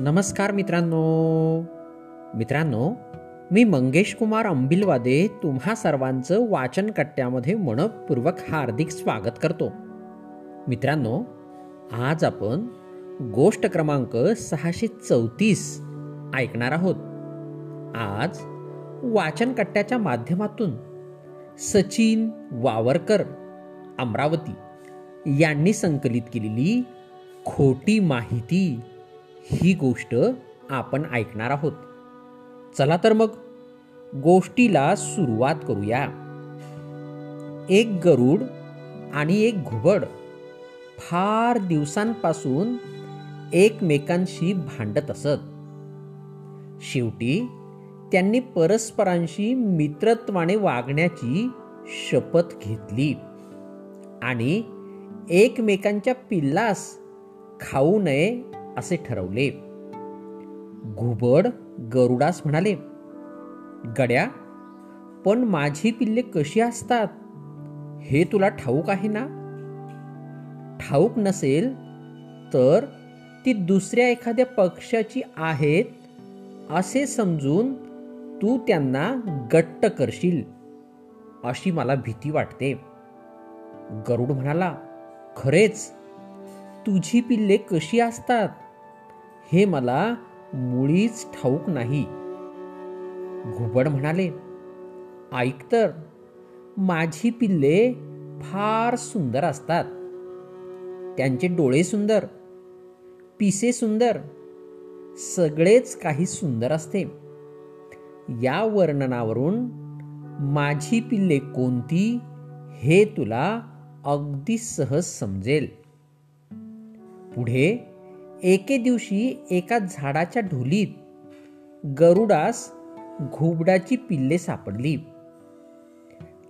नमस्कार मित्रांनो. मित्रांनो मी मंगेश कुमार अंबिलवादे तुम्हा सर्वांचं वाचन कट्ट्यामध्ये मनपूर्वक हार्दिक स्वागत करतो. मित्रांनो आज आपण गोष्ट क्रमांक सहाशे चौतीस ऐकणार आहोत. आज वाचन कट्ट्याच्या माध्यमातून सचिन वावरकर अमरावती यांनी संकलित केलेली खोटी माहिती ही गोष्ट आपण ऐकणार आहोत. चला तर मग गोष्टीला सुरुवात करूया. एक गरुड आणि एक घुबड फार दिवसांपासून एकमेकांशी भांडत असत. शेवटी त्यांनी परस्परांशी मित्रत्वाने वागण्याची शपथ घेतली आणि एकमेकांच्या पिल्लास खाऊ नये असे ठरवले. घुबड गरुडास म्हणाले गड्या पण माझी पिल्ले कशी असतात? हे तुला ठाऊक आहे ना? ठाऊक नसेल तर ती दुसऱ्या एखाद्या पक्षाची आहेत असे समजून तू त्यांना गट्ट करशील अशी मला भीती वाटते. गरुड म्हणाला खरेच तुझी पिल्ले कशी असतात? हे मला मुळीच ठाऊक नाही. घुबड म्हणाले ऐक तर माझी पिल्ले फार सुंदर असतात. त्यांचे डोळे सुंदर पिसे सुंदर सगळेच काही सुंदर असते. या वर्णनावरून माझी पिल्ले कोणती हे तुला अगदी सहज समजेल. पुढे एके दिवशी एका झाडाच्या ढोलीत गरुडास घुबडाची पिल्ले सापडली.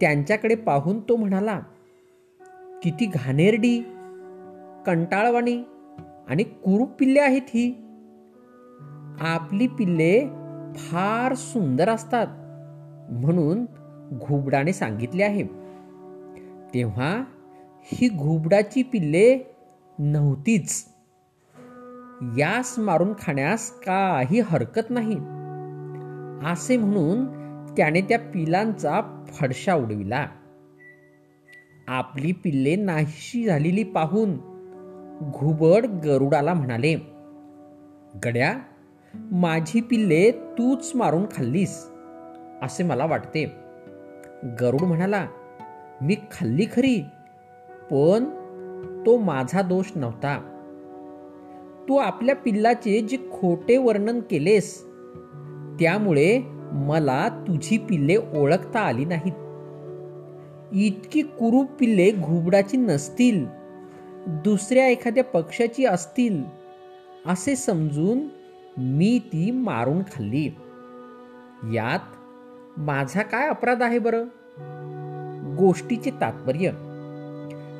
त्यांच्याकडे पाहून तो म्हणाला किती घाणेरडी कंटाळवाणी आणि कुरूप पिल्ले आहेत ही. आपली पिल्ले फार सुंदर असतात म्हणून घुबडाने सांगितले आहे. तेव्हा ही घुबडाची पिल्ले नव्हतीच. यास मारून खाण्यास काही हरकत नाही. असे म्हणून त्याने त्या पिलांचा फडशा उडविला. आपली पिल्ले नाहीशी झालेली पाहून घुबड गरुडाला म्हणाले गड्या माझी पिल्ले तूच मारून खाल्लीस असे मला वाटते. गरुड म्हणाला मी खाल्ली खरी पण तो माझा दोष नव्हता. तू आपल्या पिल्लाचे जे खोटे वर्णन केलेस त्यामुळे मला तुझी पिल्ले ओळखता आली नाहीत. इतकी कुरूप पिल्ले घुबडाची नसतील दुसऱ्या एखाद्या पक्षाची असतील असे समजून मी ती मारून खाल्ली. यात माझा काय अपराध आहे बरं? गोष्टीचे तात्पर्य.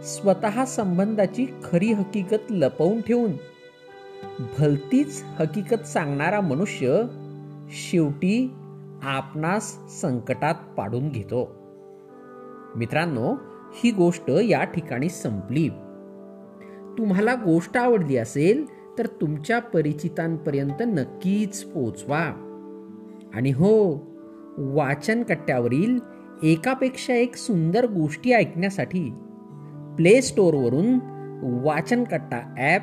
स्वतः संबंधाची खरी हकीकत लपवून ठेवून भलतीच हकीकत सांगणारा मनुष्य शेवटी आपणास संकटात पाडून घेतो. मित्रांनो ही गोष्ट या ठिकाणी संपली. तुम्हाला गोष्ट आवडली असेल तर तुमच्या परिचितांपर्यंत नक्कीच पोचवा आणि हो वाचन कट्ट्यावरील एकापेक्षा एक सुंदर गोष्टी ऐकण्यासाठी प्ले स्टोअरवरून वाचन कट्टा ॲप